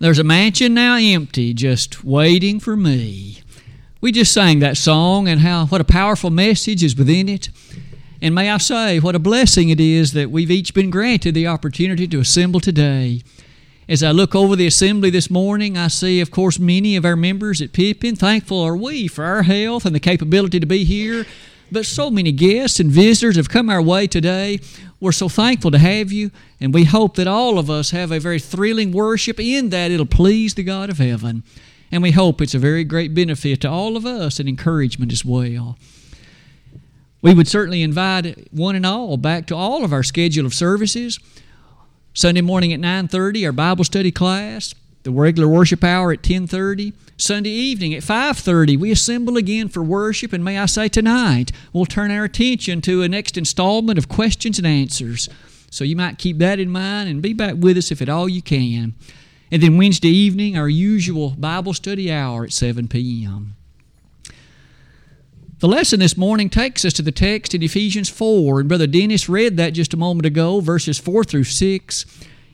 There's a mansion now empty, just waiting for me. We just sang that song and how what a powerful message is within it. And may I say, what a blessing it is that we've each been granted the opportunity to assemble today. As I look over the assembly this morning, I see, of course, many of our members at Pippin. Thankful are we for our health and the capability to be here. But so many guests and visitors have come our way today. We're so thankful to have you, and we hope that all of us have a very thrilling worship in that it'll please the God of heaven. And we hope it's a very great benefit to all of us and encouragement as well. We would certainly invite one and all back to all of our schedule of services. Sunday morning at 9:30 our Bible study class, the regular worship hour at 10:30. Sunday evening at 5:30 we assemble again for worship and may I say tonight we'll turn our attention to a next installment of questions and answers. So you might keep that in mind and be back with us if at all you can. And then Wednesday evening our usual Bible study hour at 7 p.m. The lesson this morning takes us to the text in Ephesians 4, and Brother Dennis read that just a moment ago, verses 4 through 6.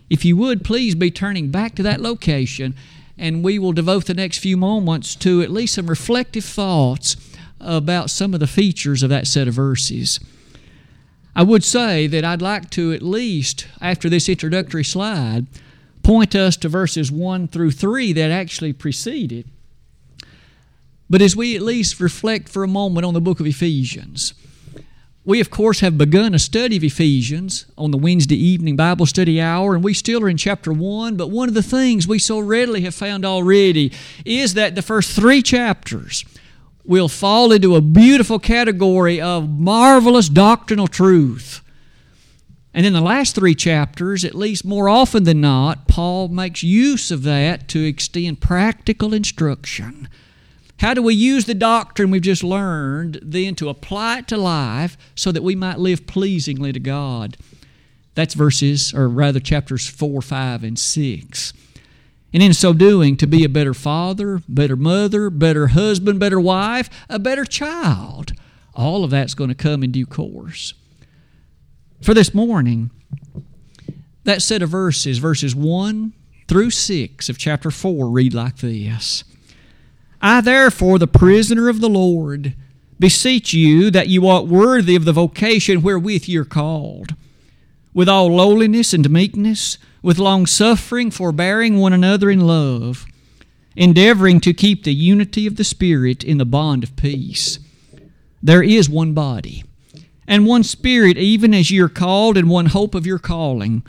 If you would, please be turning back to that location and we will devote the next few moments to at least some reflective thoughts about some of the features of that set of verses. I would say that I'd like to at least, after this introductory slide, point us to verses 1 through 3 that actually precede it. But as we at least reflect for a moment on the book of Ephesians, we, of course, have begun a study of Ephesians on the Wednesday evening Bible study hour, and we still are in chapter 1. But one of the things we so readily have found already is that the first three chapters will fall into a beautiful category of marvelous doctrinal truth. And in the last three chapters, at least more often than not, Paul makes use of that to extend practical instruction how do we use the doctrine we've just learned then to apply it to life so that we might live pleasingly to God? That's verses, or rather chapters 4, 5, and 6. And in so doing, to be a better father, better mother, better husband, better wife, a better child. All of that's going to come in due course. For this morning, that set of verses, verses 1 through 6 of chapter 4, read like this. I, therefore, the prisoner of the Lord, beseech you that you walk worthy of the vocation wherewith you're called, with all lowliness and meekness, with longsuffering, forbearing one another in love, endeavoring to keep the unity of the Spirit in the bond of peace. There is one body, and one Spirit, even as ye are called, and one hope of your calling,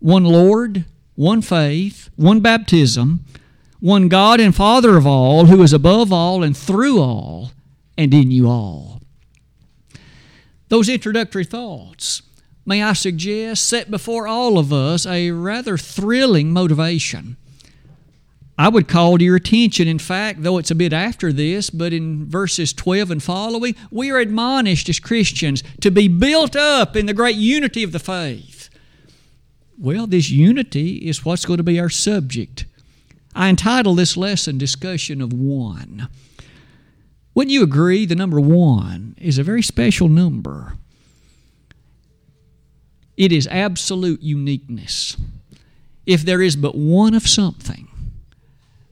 one Lord, one faith, one baptism one God and Father of all, who is above all and through all and in you all. Those introductory thoughts, may I suggest, set before all of us a rather thrilling motivation. I would call to your attention, in fact, though it's a bit after this, but in verses 12 and following, we are admonished as Christians to be built up in the great unity of the faith. Well, this unity is what's going to be our subject I entitle this lesson Discussion of One. Wouldn't you agree the number one is a very special number? It is absolute uniqueness. If there is but one of something,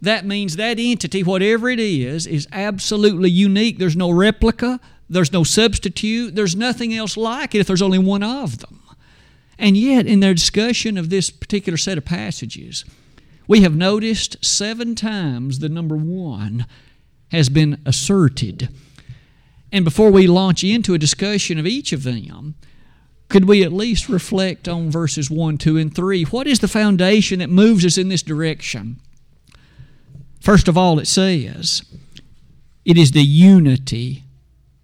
that means that entity, whatever it is, is absolutely unique. There's no replica, there's no substitute, there's nothing else like it if there's only one of them. And yet, in their discussion of this particular set of passages, we have noticed seven times the number one has been asserted. And before we launch into a discussion of each of them, could we at least reflect on verses 1, 2, and 3? What is the foundation that moves us in this direction? First of all, it says, it is the unity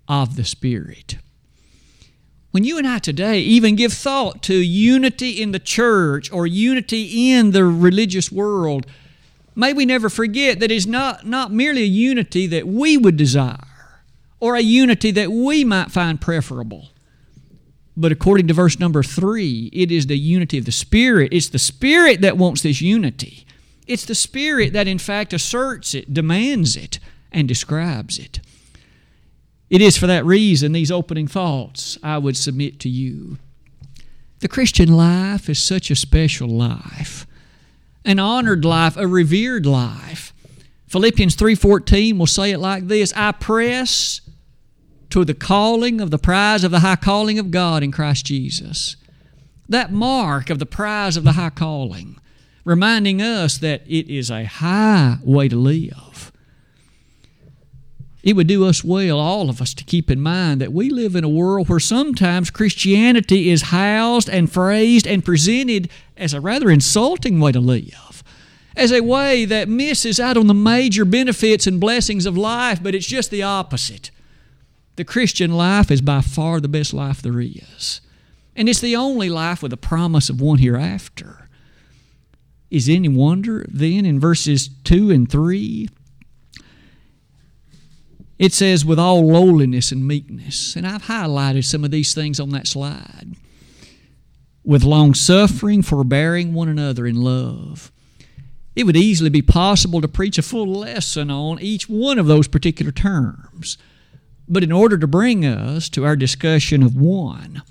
of the Spirit. When you and I today even give thought to unity in the church or unity in the religious world, may we never forget that it's not, not merely a unity that we would desire or a unity that we might find preferable. But according to verse number three, it is the unity of the Spirit. It's the Spirit that wants this unity. It's the Spirit that, in fact, asserts it, demands it, and describes it. It is for that reason, these opening thoughts I would submit to you. The Christian life is such a special life. an honored life, a revered life. Philippians 3:14 will say it like this, I press to the calling of the prize of the high calling of God in Christ Jesus. That mark of the prize of the high calling, reminding us that it is a high way to live. It would do us well, all of us, to keep in mind that we live in a world where sometimes Christianity is housed and phrased and presented as a rather insulting way to live, as a way that misses out on the major benefits and blessings of life, but it's just the opposite. The Christian life is by far the best life there is. And it's the only life with a promise of one hereafter. Is any wonder then in verses 2 and 3? It says, with all lowliness and meekness. And I've highlighted some of these things on that slide. With long suffering, forbearing one another in love. It would easily be possible to preach a full lesson on each one of those particular terms. But in order to bring us to our discussion of one,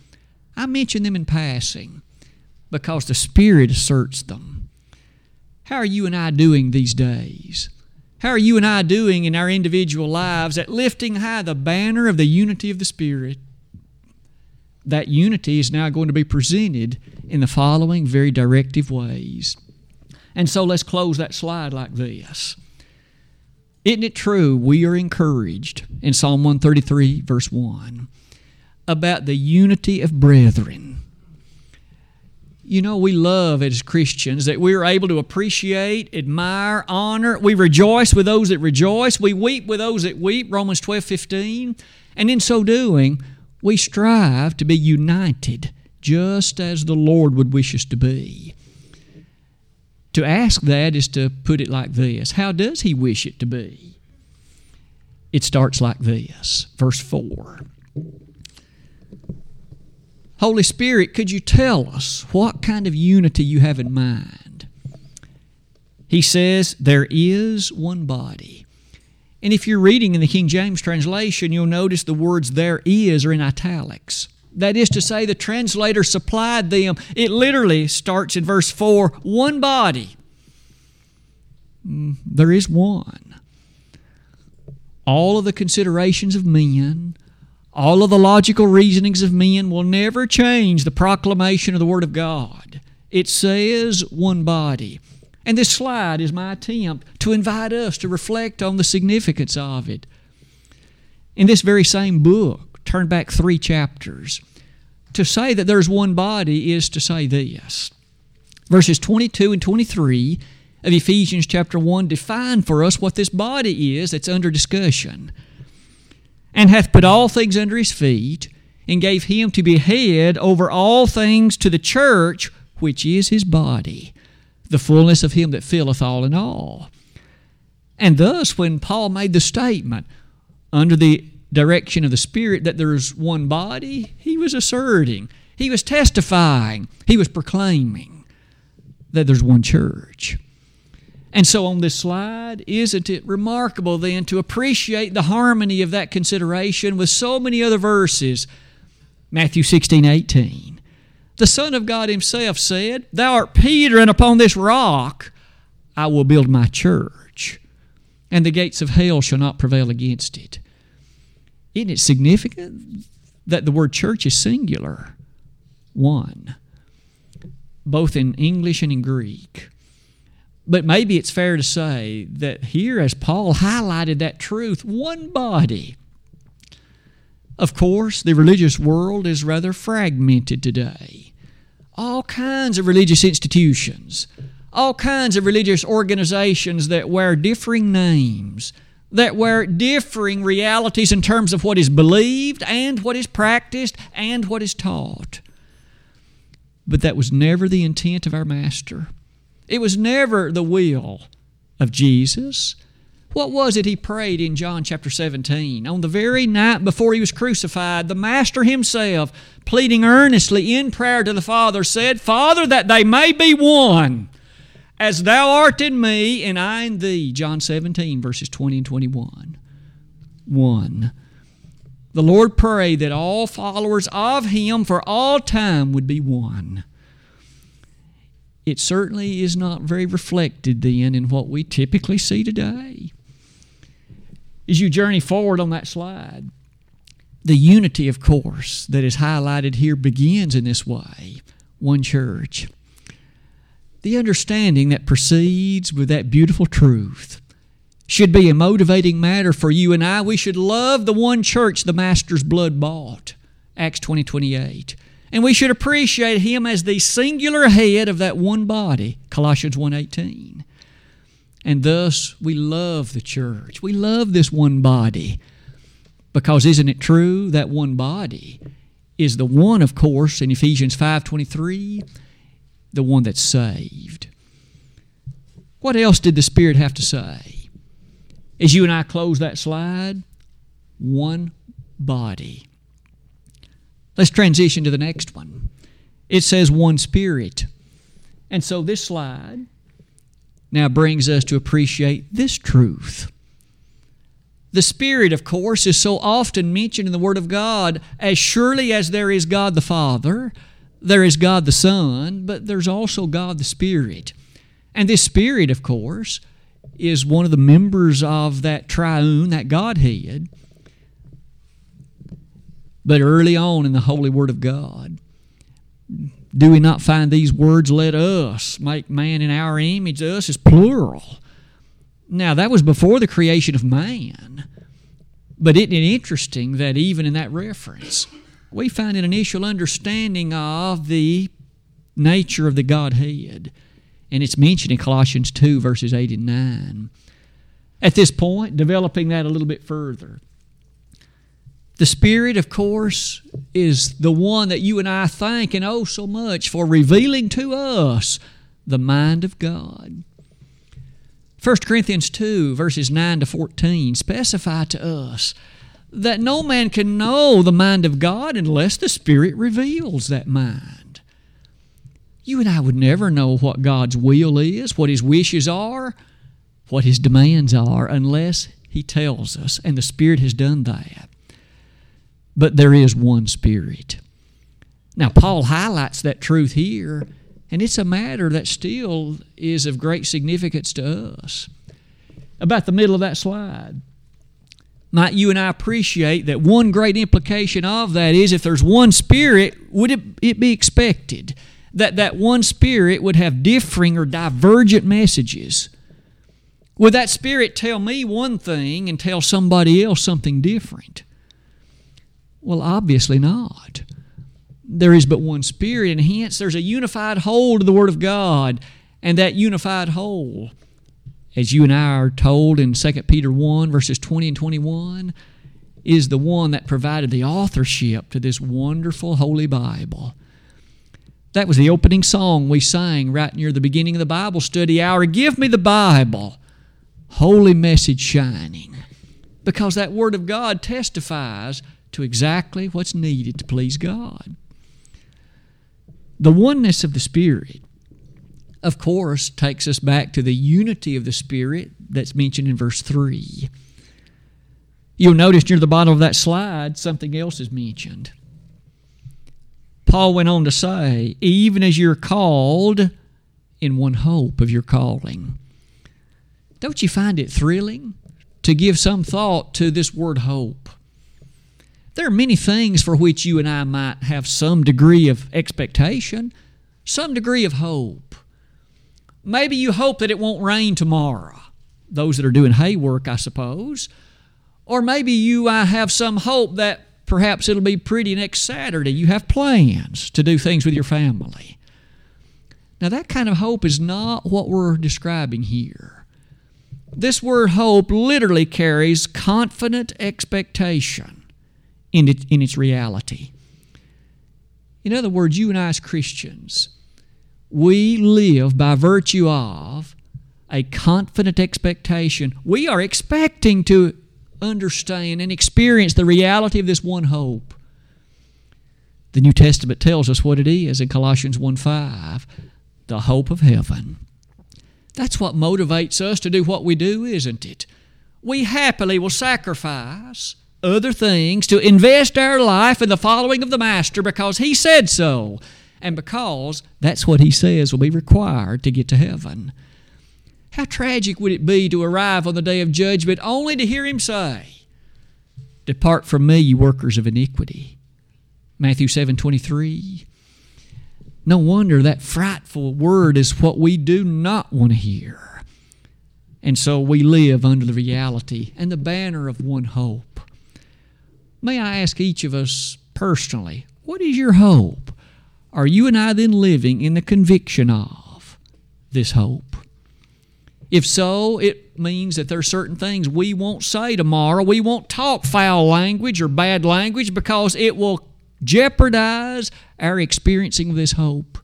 I mention them in passing because the Spirit asserts them. How are you and I doing these days? How are you and I doing in our individual lives at lifting high the banner of the unity of the Spirit? That unity is now going to be presented in the following very directive ways. And so let's close that slide like this. Isn't it true we are encouraged in Psalm 133, verse 1, about the unity of brethren? You know, we love as Christians that we are able to appreciate, admire, honor. We rejoice with those that rejoice. We weep with those that weep, Romans 12, 15. And in so doing, we strive to be united just as the Lord would wish us to be. To ask that is to put it like this How does He wish it to be? It starts like this, verse 4. Holy Spirit, could you tell us what kind of unity you have in mind? He says, There is one body. And if you're reading in the King James translation, you'll notice the words there is are in italics. That is to say, the translator supplied them. It literally starts in verse 4 one body. Mm, there is one. All of the considerations of men, all of the logical reasonings of men will never change the proclamation of the Word of God. It says one body. And this slide is my attempt to invite us to reflect on the significance of it. In this very same book, turn back three chapters. To say that there's one body is to say this. Verses 22 and 23 of Ephesians chapter 1 define for us what this body is that's under discussion. And hath put all things under his feet, and gave him to be head over all things to the church, which is his body, the fullness of him that filleth all in all. And thus, when Paul made the statement, under the direction of the Spirit that there is one body, he was asserting, he was testifying, he was proclaiming that there's one church. And so on this slide, isn't it remarkable then to appreciate the harmony of that consideration with so many other verses? Matthew 16, 18. The Son of God Himself said, Thou art Peter, and upon this rock I will build my church, and the gates of hell shall not prevail against it. Isn't it significant that the word church is singular? One, both in English and in Greek. But maybe it's fair to say that here, as Paul highlighted that truth, one body. Of course, the religious world is rather fragmented today. All kinds of religious institutions, all kinds of religious organizations that wear differing names that wear differing realities in terms of what is believed and what is practiced and what is taught. But that was never the intent of our Master. It was never the will of Jesus. What was it he prayed in John chapter 17? On the very night before he was crucified, the Master himself, pleading earnestly in prayer to the Father, said, Father, that they may be one as thou art in me and I in thee. John 17, verses 20 and 21. 1. The Lord prayed that all followers of Him for all time would be one. It certainly is not very reflected then in what we typically see today. As you journey forward on that slide, the unity, of course, that is highlighted here begins in this way one church. The understanding that proceeds with that beautiful truth should be a motivating matter for you and I. We should love the one church the Master's blood bought. Acts 20 28. And we should appreciate him as the singular head of that one body, Colossians 1:18. And thus we love the church. We love this one body. Because isn't it true that one body is the one of course in Ephesians 5:23, the one that's saved. What else did the Spirit have to say? As you and I close that slide, one body. Let's transition to the next one. It says one spirit. And so this slide now brings us to appreciate this truth. The Spirit, of course, is so often mentioned in the Word of God as surely as there is God the Father, there is God the Son, but there's also God the Spirit. And this Spirit, of course, is one of the members of that triune, that Godhead. But early on in the Holy Word of God, do we not find these words, let us make man in our image? Us is plural. Now, that was before the creation of man. But isn't it interesting that even in that reference, we find an initial understanding of the nature of the Godhead? And it's mentioned in Colossians 2, verses 8 and 9. At this point, developing that a little bit further, the Spirit, of course, is the one that you and I thank and owe so much for revealing to us the mind of God. 1 Corinthians 2, verses 9 to 14, specify to us that no man can know the mind of God unless the Spirit reveals that mind. You and I would never know what God's will is, what His wishes are, what His demands are, unless He tells us, and the Spirit has done that but there is one Spirit. Now, Paul highlights that truth here, and it's a matter that still is of great significance to us. About the middle of that slide, might you and I appreciate that one great implication of that is if there's one Spirit, would it, it be expected that that one Spirit would have differing or divergent messages? Would that Spirit tell me one thing and tell somebody else something different? Well, obviously not. There is but one Spirit, and hence there's a unified whole to the Word of God. And that unified whole, as you and I are told in 2 Peter 1, verses 20 and 21, is the one that provided the authorship to this wonderful Holy Bible. That was the opening song we sang right near the beginning of the Bible study hour. Give me the Bible, holy message shining. Because that Word of God testifies to exactly what's needed to please God. The oneness of the Spirit, of course, takes us back to the unity of the Spirit that's mentioned in verse 3. You'll notice near the bottom of that slide, something else is mentioned. Paul went on to say, even as you're called in one hope of your calling. Don't you find it thrilling to give some thought to this word hope? There are many things for which you and I might have some degree of expectation, some degree of hope. Maybe you hope that it won't rain tomorrow. Those that are doing hay work, I suppose. Or maybe you I have some hope that perhaps it'll be pretty next Saturday. You have plans to do things with your family. Now, that kind of hope is not what we're describing here. This word hope literally carries confident expectation in, it, in its reality. In other words, you and I as Christians, we live by virtue of a confident expectation. We are expecting to understand and experience the reality of this one hope. The New Testament tells us what it is in Colossians 1 5 the hope of heaven. That's what motivates us to do what we do, isn't it? We happily will sacrifice other things to invest our life in the following of the Master because He said so. and because that's what he says will be required to get to heaven. How tragic would it be to arrive on the day of judgment only to hear him say, Depart from me, you workers of iniquity. Matthew 7 23. No wonder that frightful word is what we do not want to hear. And so we live under the reality and the banner of one hope. May I ask each of us personally, what is your hope? Are you and I then living in the conviction of this hope? If so, it means that there are certain things we won't say tomorrow. We won't talk foul language or bad language because it will jeopardize our experiencing of this hope.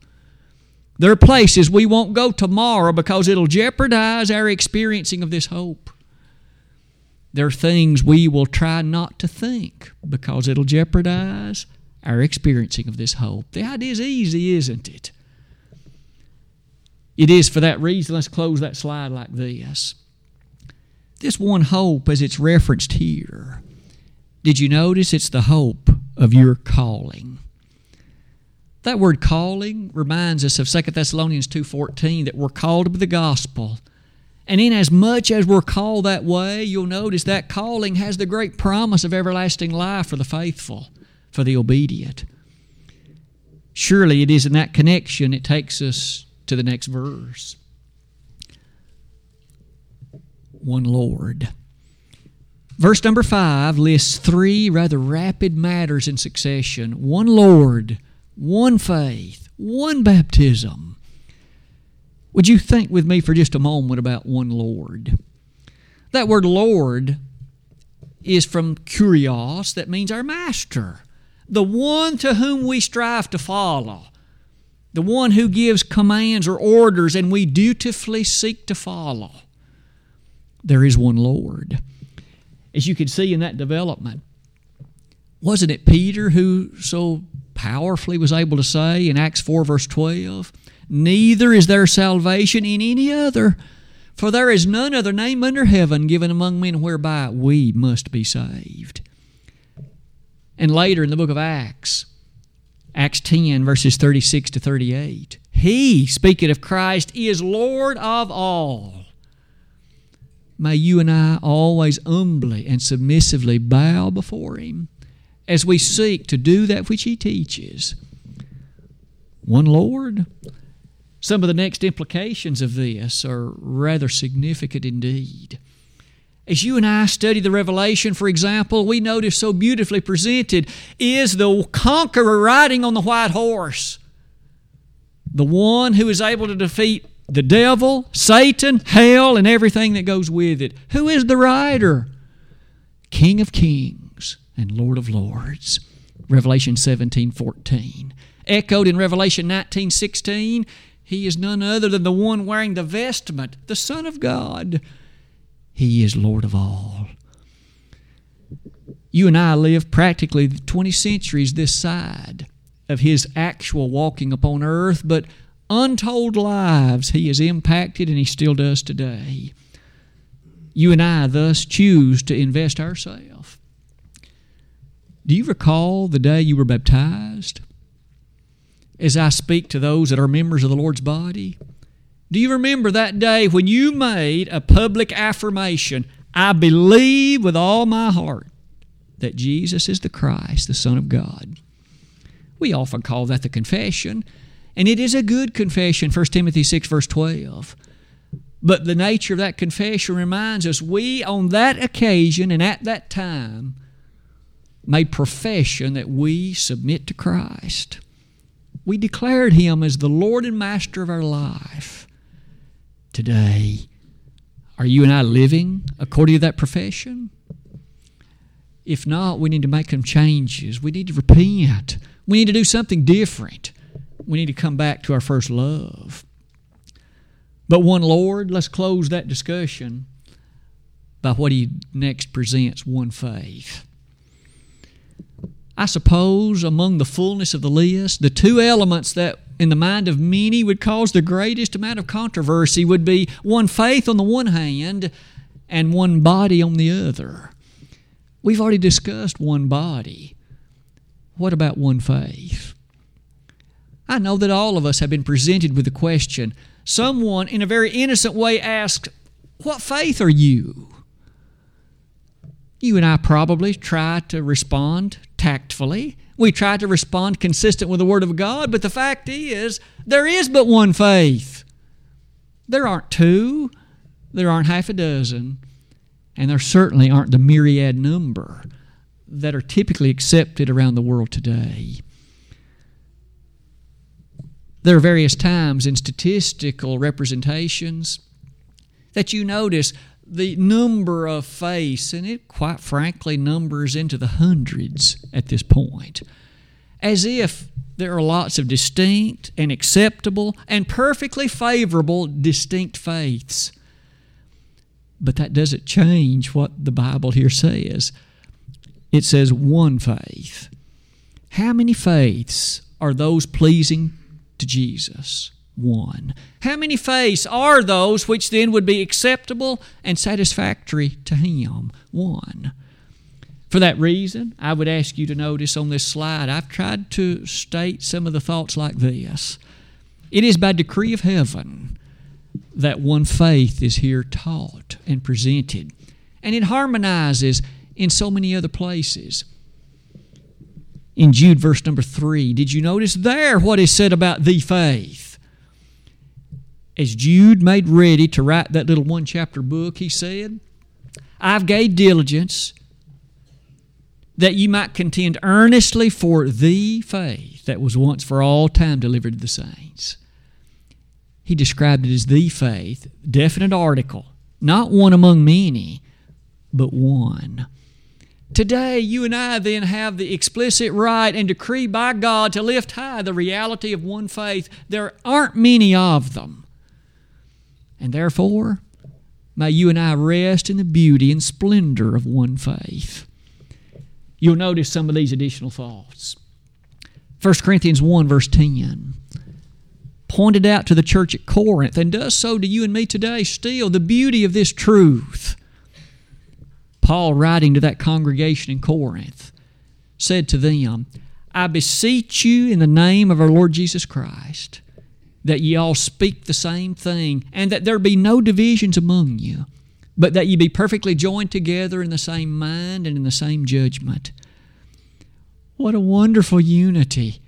There are places we won't go tomorrow because it'll jeopardize our experiencing of this hope. There are things we will try not to think because it'll jeopardize our experiencing of this hope. The idea is easy, isn't it? It is for that reason. Let's close that slide like this. This one hope, as it's referenced here, did you notice it's the hope of your calling? That word calling reminds us of 2 Thessalonians 2:14 that we're called to the gospel. And in as much as we're called that way, you'll notice that calling has the great promise of everlasting life for the faithful, for the obedient. Surely it is in that connection it takes us to the next verse. One Lord. Verse number five lists three rather rapid matters in succession one Lord, one faith, one baptism. Would you think with me for just a moment about one Lord? That word Lord is from kurios, that means our master, the one to whom we strive to follow the one who gives commands or orders and we dutifully seek to follow. There is one Lord. As you can see in that development, wasn't it Peter who so powerfully was able to say in Acts 4, verse 12, Neither is there salvation in any other, for there is none other name under heaven given among men whereby we must be saved. And later in the book of Acts, Acts 10, verses 36 to 38. He, speaking of Christ, is Lord of all. May you and I always humbly and submissively bow before Him as we seek to do that which He teaches. One Lord. Some of the next implications of this are rather significant indeed. As you and I study the Revelation, for example, we notice so beautifully presented is the conqueror riding on the white horse. The one who is able to defeat the devil, Satan, hell, and everything that goes with it. Who is the rider? King of kings and Lord of lords. Revelation 17 14. Echoed in Revelation 19 16, he is none other than the one wearing the vestment, the Son of God he is Lord of all. You and I live practically 20 centuries this side of His actual walking upon earth, but untold lives He has impacted and He still does today. You and I thus choose to invest ourselves. Do you recall the day you were baptized? As I speak to those that are members of the Lord's body, do you remember that day when you made a public affirmation? I believe with all my heart that Jesus is the Christ, the Son of God. We often call that the confession, and it is a good confession, 1 Timothy 6, verse 12. But the nature of that confession reminds us we, on that occasion and at that time, made profession that we submit to Christ. We declared Him as the Lord and Master of our life today. Are you and I living according to that profession? If not, we need to make some changes. We need to repent. We need to do something different. We need to come back to our first love. But one Lord, let's close that discussion by what he next presents one faith. I suppose among the fullness of the list, the two elements that in the mind of many would cause the greatest amount of controversy would be one faith on the one hand and one body on the other. We've already discussed one body. What about one faith? I know that all of us have been presented with the question. Someone, in a very innocent way, asked, What faith are you? You and I probably try to respond tactfully. We try to respond consistent with the Word of God, but the fact is, there is but one faith. There aren't two, there aren't half a dozen, and there certainly aren't the myriad number that are typically accepted around the world today. There are various times in statistical representations that you notice the number of faiths, and it quite frankly numbers into the hundreds at this point, as if there are lots of distinct and acceptable and perfectly favorable distinct faiths. But that doesn't change what the Bible here says. It says one faith. How many faiths are those pleasing to Jesus? One. How many faiths are those which then would be acceptable and satisfactory to Him? One. For that reason, I would ask you to notice on this slide, I've tried to state some of the thoughts like this. It is by decree of heaven that one faith is here taught and presented, and it harmonizes in so many other places. In Jude, verse number three, did you notice there what is said about the faith? As Jude made ready to write that little one chapter book, he said, I've gave diligence that you might contend earnestly for the faith that was once for all time delivered to the saints. He described it as the faith, definite article, not one among many, but one. Today, you and I then have the explicit right and decree by God to lift high the reality of one faith. There aren't many of them. And therefore, may you and I rest in the beauty and splendor of one faith. You'll notice some of these additional thoughts. 1 Corinthians 1, verse 10 pointed out to the church at Corinth and does so to you and me today still the beauty of this truth. Paul, writing to that congregation in Corinth, said to them, I beseech you in the name of our Lord Jesus Christ that ye all speak the same thing, and that there be no divisions among you, but that ye be perfectly joined together in the same mind and in the same judgment. What a wonderful unity!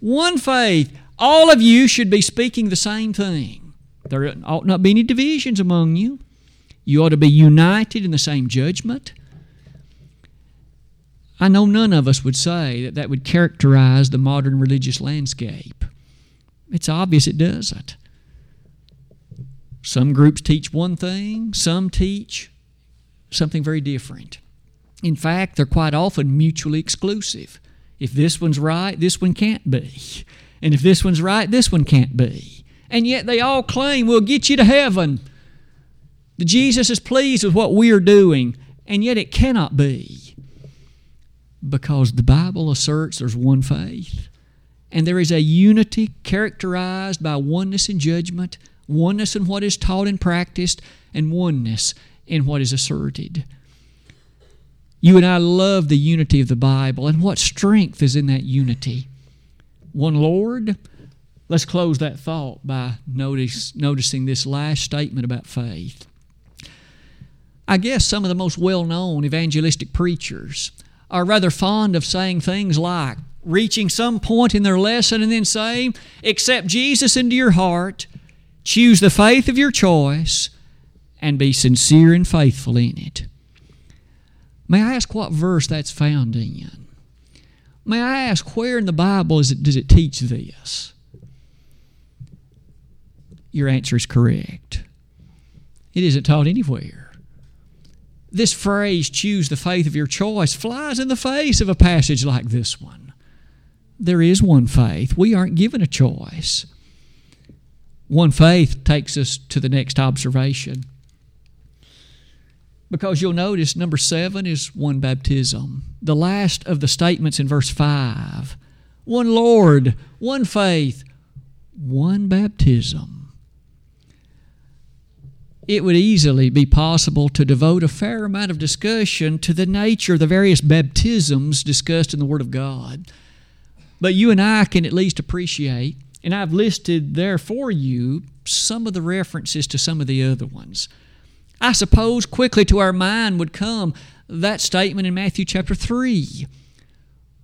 One faith. All of you should be speaking the same thing. There ought not be any divisions among you. You ought to be united in the same judgment. I know none of us would say that that would characterize the modern religious landscape. It's obvious it doesn't. Some groups teach one thing, some teach something very different. In fact, they're quite often mutually exclusive. If this one's right, this one can't be. And if this one's right, this one can't be. And yet they all claim we'll get you to heaven. Jesus is pleased with what we are doing, and yet it cannot be. Because the Bible asserts there's one faith, and there is a unity characterized by oneness in judgment, oneness in what is taught and practiced, and oneness in what is asserted. You and I love the unity of the Bible, and what strength is in that unity? One Lord. Let's close that thought by notice, noticing this last statement about faith. I guess some of the most well known evangelistic preachers are rather fond of saying things like, reaching some point in their lesson and then saying, accept Jesus into your heart, choose the faith of your choice, and be sincere and faithful in it. May I ask what verse that's found in? May I ask where in the Bible it, does it teach this? Your answer is correct. It isn't taught anywhere this phrase, choose the faith of your choice, flies in the face of a passage like this one. There is one faith. We aren't given a choice. One faith takes us to the next observation. Because you'll notice number seven is one baptism. The last of the statements in verse 5 one Lord, one faith, one baptism it would easily be possible to devote a fair amount of discussion to the nature of the various baptisms discussed in the Word of God. But you and I can at least appreciate, and I've listed there for you some of the references to some of the other ones. I suppose quickly to our mind would come that statement in Matthew chapter 3,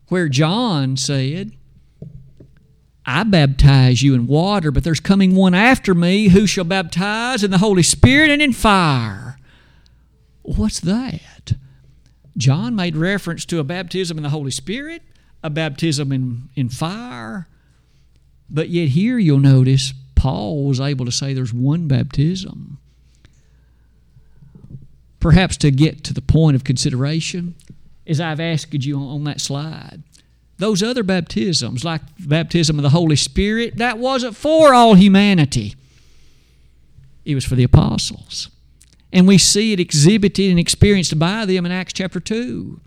where John said, I baptize you in water, but there's coming one after me who shall baptize in the Holy Spirit and in fire. What's that? John made reference to a baptism in the Holy Spirit, a baptism in, in fire. But yet, here you'll notice Paul was able to say there's one baptism. Perhaps to get to the point of consideration, as I've asked you on that slide, those other baptisms, like baptism of the Holy Spirit, that wasn't for all humanity. It was for the apostles. And we see it exhibited and experienced by them in Acts chapter 2.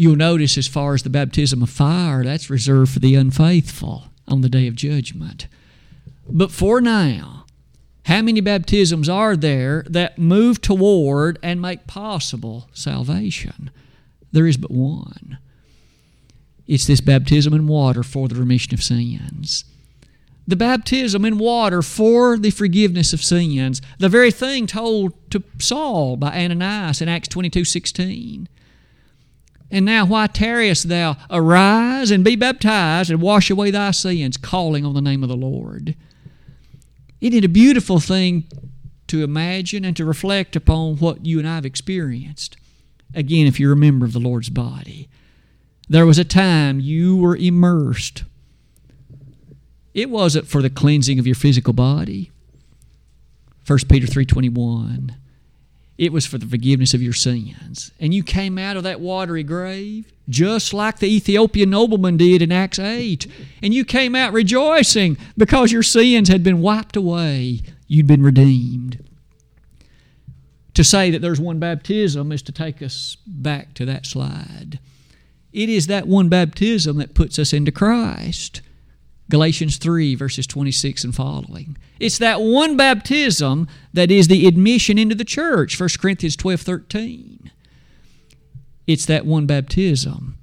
You'll notice, as far as the baptism of fire, that's reserved for the unfaithful on the day of judgment. But for now, how many baptisms are there that move toward and make possible salvation? There is but one. It's this baptism in water for the remission of sins the baptism in water for the forgiveness of sins, the very thing told to Saul by Ananias in Acts 22 16. And now, why tarriest thou? Arise and be baptized and wash away thy sins, calling on the name of the Lord. Isn't it a beautiful thing to imagine and to reflect upon what you and I have experienced? Again, if you're a member of the Lord's body, there was a time you were immersed it wasn't for the cleansing of your physical body. 1 Peter 3:21. It was for the forgiveness of your sins. And you came out of that watery grave just like the Ethiopian nobleman did in Acts 8. And you came out rejoicing because your sins had been wiped away. You'd been redeemed. To say that there's one baptism is to take us back to that slide. It is that one baptism that puts us into Christ. Galatians 3, verses 26 and following. It's that one baptism that is the admission into the church, 1 Corinthians 12, 13. It's that one baptism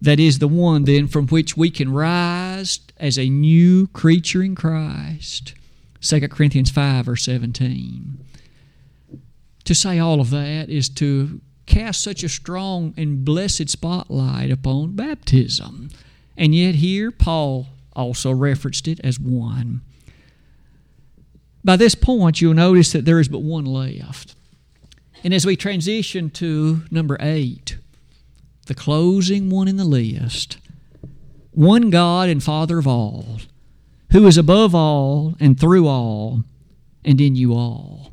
that is the one then from which we can rise as a new creature in Christ. 2 Corinthians 5, verse 17. To say all of that is to cast such a strong and blessed spotlight upon baptism. And yet, here, Paul also referenced it as one. By this point, you'll notice that there is but one left. And as we transition to number eight, the closing one in the list, one God and Father of all, who is above all and through all and in you all.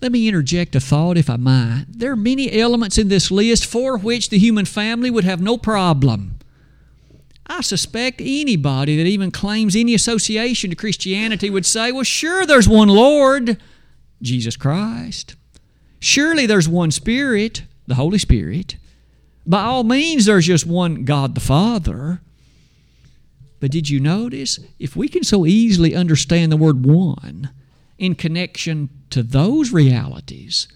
Let me interject a thought, if I might. There are many elements in this list for which the human family would have no problem. I suspect anybody that even claims any association to Christianity would say, well, sure, there's one Lord, Jesus Christ. Surely there's one Spirit, the Holy Spirit. By all means, there's just one God the Father. But did you notice? If we can so easily understand the word one in connection to those realities,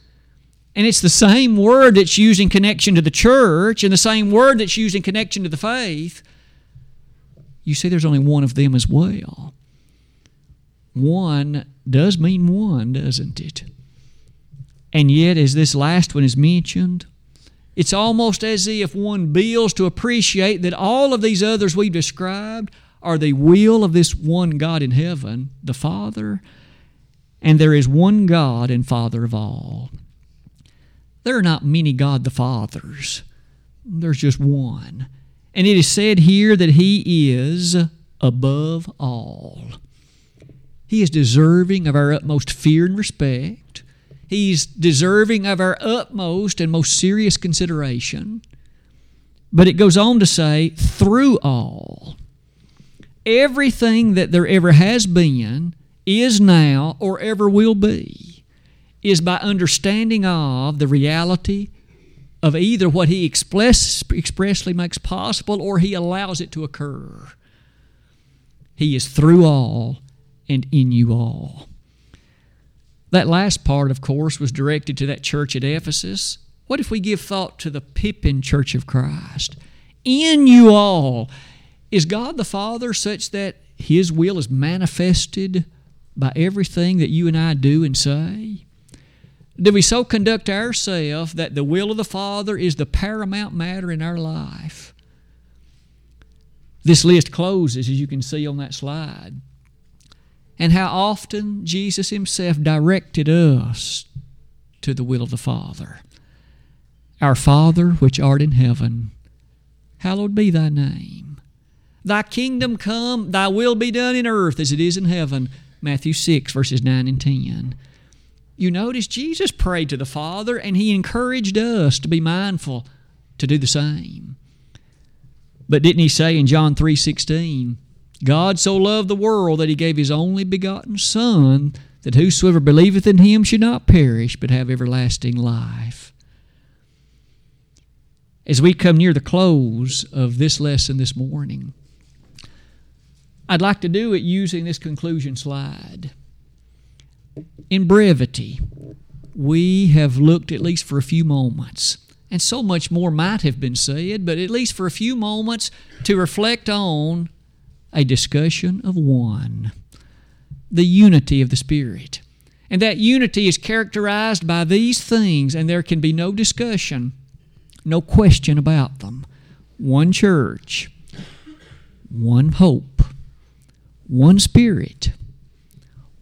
and it's the same word that's used in connection to the church and the same word that's used in connection to the faith, you see there's only one of them as well. One does mean one, doesn't it? And yet, as this last one is mentioned, it's almost as if one builds to appreciate that all of these others we've described are the will of this one God in heaven, the Father, and there is one God and Father of all. There are not many God the Fathers, there's just one. And it is said here that He is above all. He is deserving of our utmost fear and respect. He's deserving of our utmost and most serious consideration. But it goes on to say, through all. Everything that there ever has been, is now, or ever will be, is by understanding of the reality of either what he express, expressly makes possible or he allows it to occur. He is through all and in you all. That last part, of course, was directed to that church at Ephesus, What if we give thought to the Pippin Church of Christ? In you all, is God the Father such that His will is manifested by everything that you and I do and say? Do we so conduct ourselves that the will of the Father is the paramount matter in our life? This list closes, as you can see on that slide. And how often Jesus Himself directed us to the will of the Father. Our Father, which art in heaven, hallowed be thy name. Thy kingdom come, thy will be done in earth as it is in heaven. Matthew 6, verses 9 and 10 you notice Jesus prayed to the Father and he encouraged us to be mindful to do the same. But didn't he say in John 3:16, God so loved the world that he gave his only begotten son that whosoever believeth in him should not perish but have everlasting life. As we come near the close of this lesson this morning, I'd like to do it using this conclusion slide in brevity, we have looked at least for a few moments, and so much more might have been said, but at least for a few moments to reflect on a discussion of one the unity of the Spirit. And that unity is characterized by these things, and there can be no discussion, no question about them. One church, one hope, one Spirit,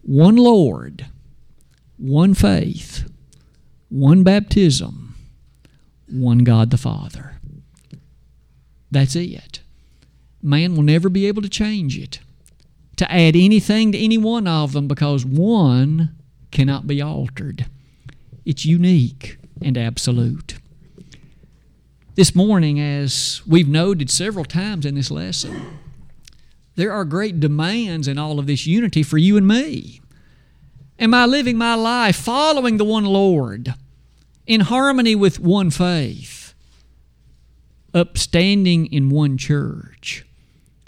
one Lord, one faith, one baptism, one God the Father. That's it. Man will never be able to change it, to add anything to any one of them, because one cannot be altered. It's unique and absolute. This morning, as we've noted several times in this lesson, there are great demands in all of this unity for you and me. Am I living my life following the one Lord, in harmony with one faith, upstanding in one church?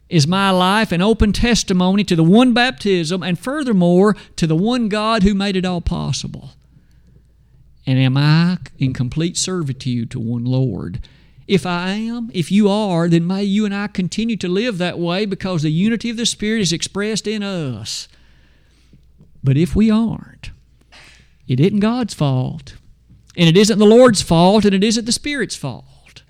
Is my life an open testimony to the one baptism and furthermore to the one God who made it all possible? And am I in complete servitude to one Lord? If I am, if you are, then may you and I continue to live that way because the unity of the Spirit is expressed in us. But if we aren't, it isn't God's fault, and it isn't the Lord's fault, and it isn't the Spirit's fault.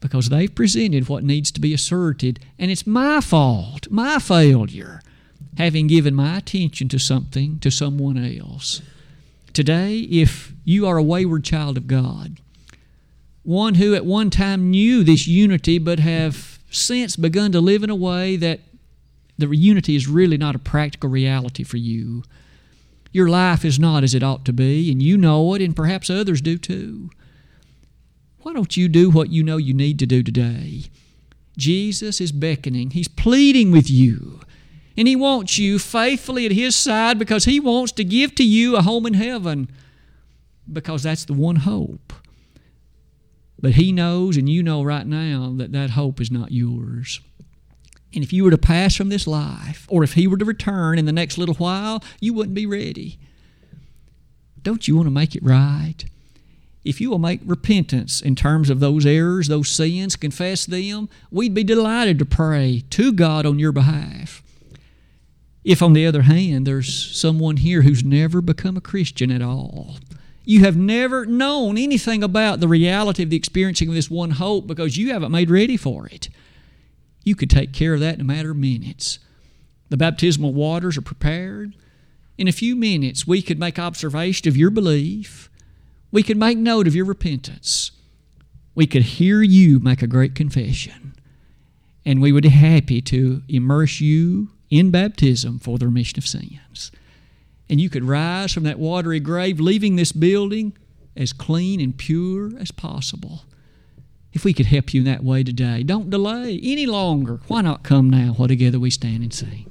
Because they've presented what needs to be asserted, and it's my fault, my failure, having given my attention to something, to someone else. Today, if you are a wayward child of God, one who at one time knew this unity but have since begun to live in a way that the unity is really not a practical reality for you. Your life is not as it ought to be, and you know it, and perhaps others do too. Why don't you do what you know you need to do today? Jesus is beckoning, He's pleading with you. And He wants you faithfully at His side because He wants to give to you a home in heaven because that's the one hope. But He knows, and you know right now, that that hope is not yours. And if you were to pass from this life, or if He were to return in the next little while, you wouldn't be ready. Don't you want to make it right? If you will make repentance in terms of those errors, those sins, confess them, we'd be delighted to pray to God on your behalf. If, on the other hand, there's someone here who's never become a Christian at all, you have never known anything about the reality of the experiencing of this one hope because you haven't made ready for it. You could take care of that in a matter of minutes. The baptismal waters are prepared. In a few minutes, we could make observation of your belief. We could make note of your repentance. We could hear you make a great confession. And we would be happy to immerse you in baptism for the remission of sins and you could rise from that watery grave, leaving this building as clean and pure as possible. If we could help you in that way today, don't delay any longer. Why not come now while together we stand and sing?